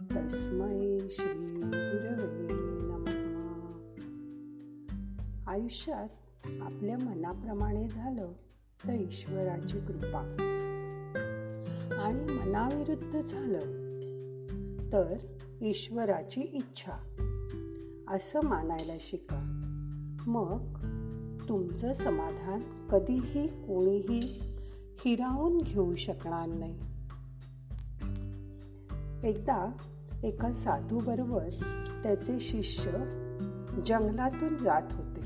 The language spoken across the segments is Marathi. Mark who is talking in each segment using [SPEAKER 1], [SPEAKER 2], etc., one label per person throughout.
[SPEAKER 1] तस्मै श्री गुरवे नमः। आयुष्यात आपल्या मनाप्रमाणे झालं तर ईश्वराची कृपा. आणि मनाविरुद्ध झालं तर ईश्वराची इच्छा. असं मानायला शिका. मग तुमचं समाधान कधीही कोणीही हिरावून घेऊ शकणार नाही. एकदा एका साधू बरोबर त्याचे शिष्य जंगलातून जात होते.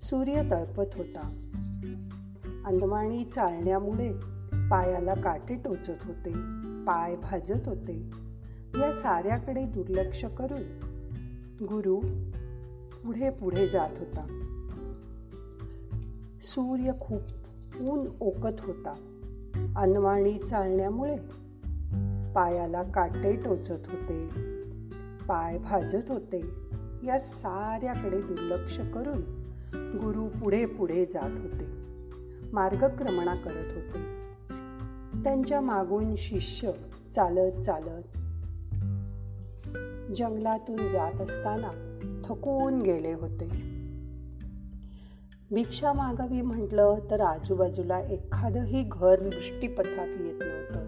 [SPEAKER 1] सूर्य तळपत होता. अंदमाणी चालण्यामुळे पायाला काटे टोचत होते पाय भाजत होते. या साऱ्याकडे दुर्लक्ष करून गुरु पुढे पुढे जात होता. सूर्य खूप ऊन ओकत होता. अनवाणी चालण्यामुळे पायाला काटे टोचत होते. पाय भाजत होते. या साऱ्याकडे दुर्लक्ष करून गुरु पुढे पुढे जात होते. मार्गक्रमणा करत होते. त्यांच्या मागून शिष्य चालत चालत जंगलातून जात असताना थकून गेले होते. भिक्षा मागावी म्हटलं तर आजूबाजूला एखादंही घर दृष्टीपथात येत नव्हतं.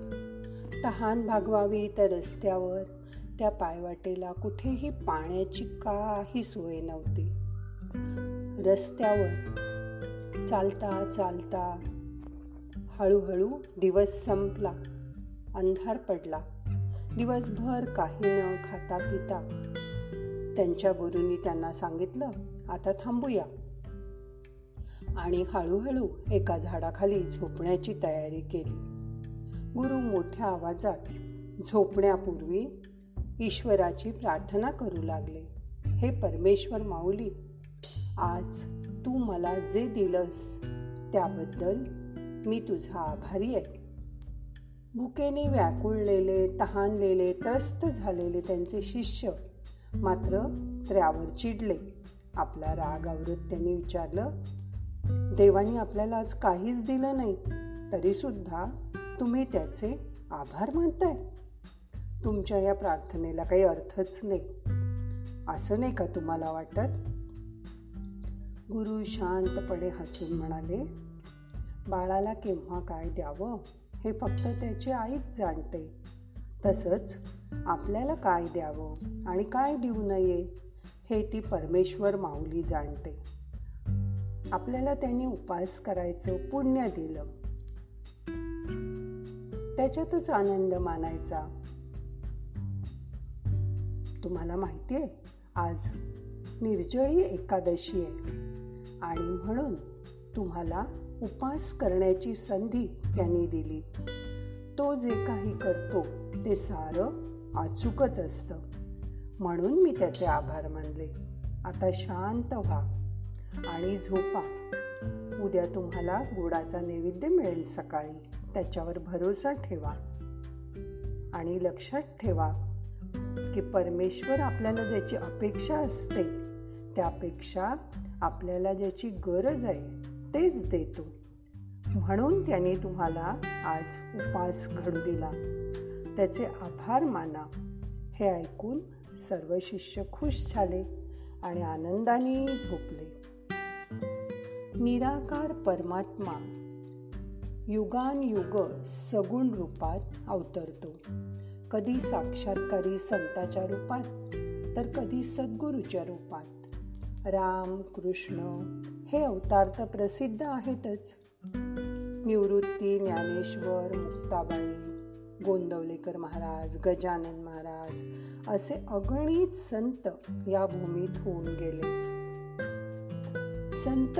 [SPEAKER 1] तहान भागवावी तर रस्त्यावर. त्या पायवाटेला कुठेही पाण्याची काही सोय नव्हती. रस्त्यावर चालता चालता हळूहळू दिवस संपला अंधार पडला. दिवसभर काही न खाता पिता त्यांच्या गुरुंनी त्यांना सांगितलं आता थांबूया. आणि हळूहळू एका झाडाखाली झोपण्याची तयारी केली. गुरु मोठ्या आवाजात झोपण्यापूर्वी ईश्वराची प्रार्थना करू लागले. हे परमेश्वर माऊली आज तू मला जे दिलंस त्याबद्दल मी तुझा आभारी आहे. भुकेने व्याकुळलेले तहानलेले त्रस्त झालेले त्यांचे शिष्य मात्र त्यावर चिडले. आपला राग आवरत त्यांनी विचारलं देवानी आपल्याला आज काहीच दिलं नाही तरीसुद्धा तुम्ही त्याचे आभार मानताय? तुमच्या या प्रार्थनेला काही अर्थच नाही. असं नाही का तुम्हाला वाटत? गुरु शांतपणे हसून म्हणाले बाळाला केव्हा काय द्यावं? हे फक्त त्याची आईच जाणते. तसंच आपल्याला काय द्यावं आणि काय देऊ नये हे ती परमेश्वर माऊली जाणते. आपल्याला त्यांनी उपास करायचं पुण्य दिलं. त्याच्यातच आनंद मानायचा. तुम्हाला माहिती आहे आज निर्जळी एकादशी आहे. आणि म्हणून तुम्हाला उपास करण्याची संधी त्यांनी दिली. तो जे काही करतो ते सारं अचूकच असतं. म्हणून मी त्याचे आभार मानले. आता शांत व्हा आणि झोपा. उद्या तुम्हाला गुडाचा नैवेद्य मिळेल सकाळी. त्याच्यावर भरोसा ठेवा आणि लक्षात ठेवा की परमेश्वर आपल्याला ज्याची अपेक्षा असते त्यापेक्षा आपल्याला ज्याची गरज आहे तेच देतो. म्हणून त्याने तुम्हाला आज उपास घडू दिला. त्याचे आभार माना. हे ऐकून सर्व शिष्य खुश झाले आणि आनंदाने झोपले. निराकार परमात्मा युगान युग सगुण रूपात अवतरतो. कधी साक्षात्कारी संताच्या रूपात तर कधी सद्गुरूच्या रूपात. राम कृष्ण हे अवतार तर प्रसिद्ध आहेतच. निवृत्ती ज्ञानेश्वर मुक्ताबाई गोंदवलेकर महाराज गजानन महाराज असे अगणित संत या भूमीत होऊन गेले. संत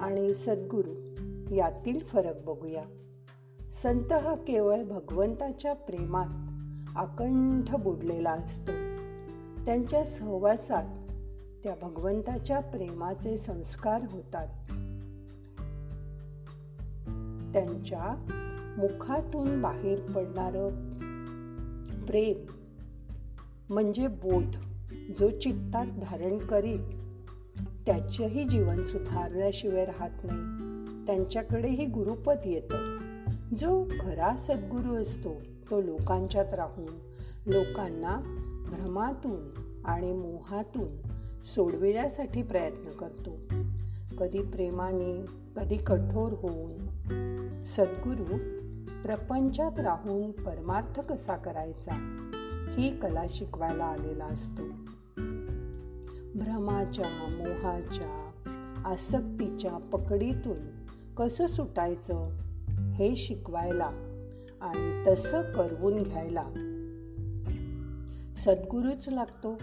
[SPEAKER 1] आणि सद्गुरू यातील फरक बघूया. संत हा केवळ भगवंताच्या प्रेमात आकंठ बुडलेला असतो. त्यांच्या सहवासात त्या भगवंताच्या प्रेमाचे संस्कार होतात. त्यांच्या मुखातून बाहेर पडणार प्रेम म्हणजे बोध जो चित्तात धारण करील त्याचेही जीवन सुधारल्याशिवाय राहत नाही. त्यांच्याकडेही गुरुपद येतं. जो खरा सद्गुरू असतो तो लोकांच्यात राहून लोकांना भ्रमातून आणि मोहातून सोडविण्यासाठी प्रयत्न करतो. कधी प्रेमाने कधी कठोर होऊन. सद्गुरू प्रपंचात राहून परमार्थ कसा करायचा ही कला शिकवायला आलेला असतो. भ्रमाच्या मोहाच्या आसक्तीच्या पकडीतून कसं सुटायचं हे शिकवायला आणि तसं करवून घ्यायला. सद्गुरूच लागतो.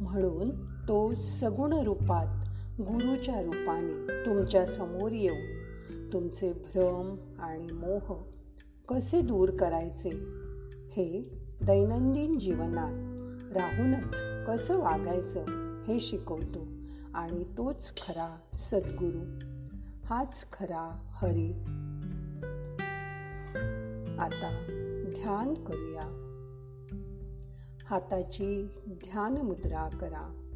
[SPEAKER 1] म्हणून तो सगुण रूपात गुरुच्या रूपाने तुमच्यासमोर येऊन तुमचे भ्रम आणि मोह कसे दूर करायचे हे दैनंदिन जीवनात राहूनच कसं वागायचं हे शिकवतो आणि तोच खरा सद्गुरू. हाच खरा हरी. आता ध्यान करूया. हाताची ध्यान मुद्रा करा.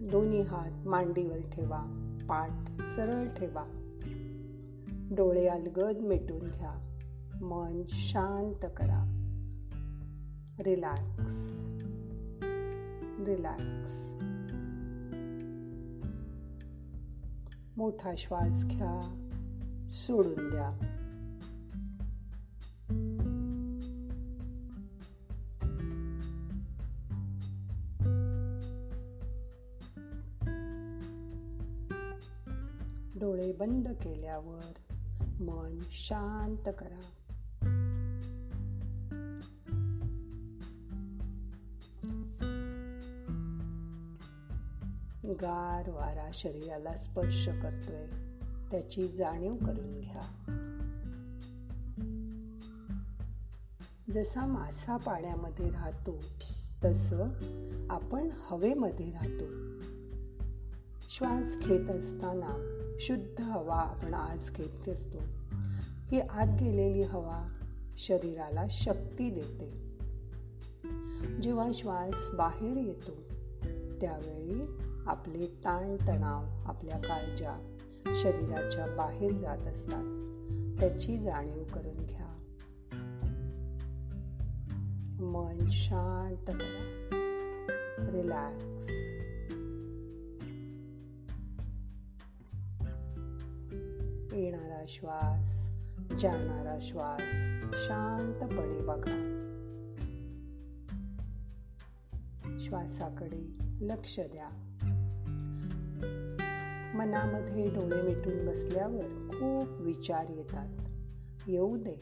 [SPEAKER 1] दोन्ही हात मांडीवर ठेवा. पाठ सरळ ठेवा. डोळे अलगद मिटून घ्या. मन शांत करा. रिलॅक्स. रिलॅक्स. मोठा श्वास घ्या. सोडून द्या. डोळे बंद केल्यावर मन शांत करा. गार वारा शरीराला स्पर्श करतोय. त्याची जाणीव करून घ्या. जसा मासा पाण्यामध्ये राहतो तसं आपण हवेमध्ये राहतो. श्वास घेत असताना शुद्ध हवा आपण आज घेत असतो. ही आत गेलेली हवा शरीराला शक्ती देते. जेव्हा श्वास बाहेर येतो त्यावेळी आपले ताणतणाव आपल्या काळजा शरीराच्या बाहेर जात असतात. त्याची जाणीव करून घ्या. मन शांत करा. रिलॅक्स. येणारा श्वास जाणारा श्वास शांतपणे बघा. श्वासाकडे लक्ष द्या. मनामध्ये डोळे मिटून बसल्यावर खूप विचार येतात. येऊ दे.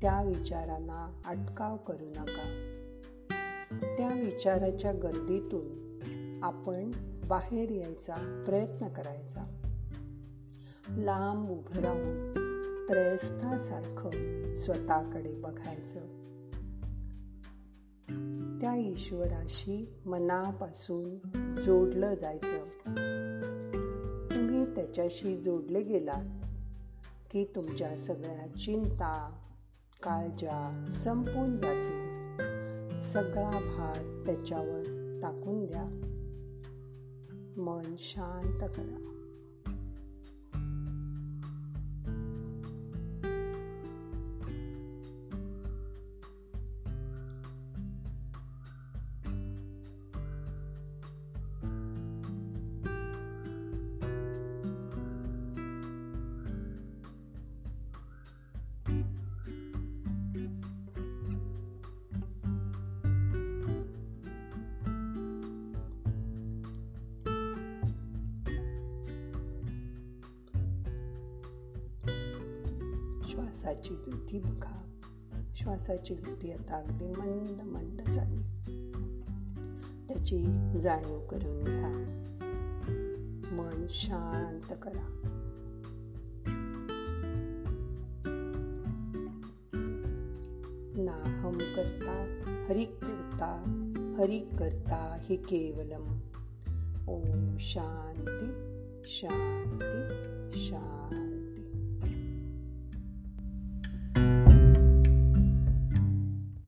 [SPEAKER 1] त्या विचारांना अटकाव करू नका. त्या विचाराच्या गर्दीतून आपण बाहेर यायचा प्रयत्न करायचा. लांब उभं राहून त्रयस्थासारखं स्वतःकडे बघायचं. त्या ईश्वराशी मनापासून जोडलं जायचं. त्याच्याशी जोडले गेलात की तुमच्या सगळ्या चिंता काळजा संपून जातील. सगळा भार त्याच्यावर टाकून द्या. मन शांत करा. श्वासाची गती बघा श्वासाची गती आता अगदी मंद मंद झाली त्याची जाणीव करून घ्या मन शांत करा नाहम करता हरि करता हरि करता हे केवलम ओम शांती शांती शांती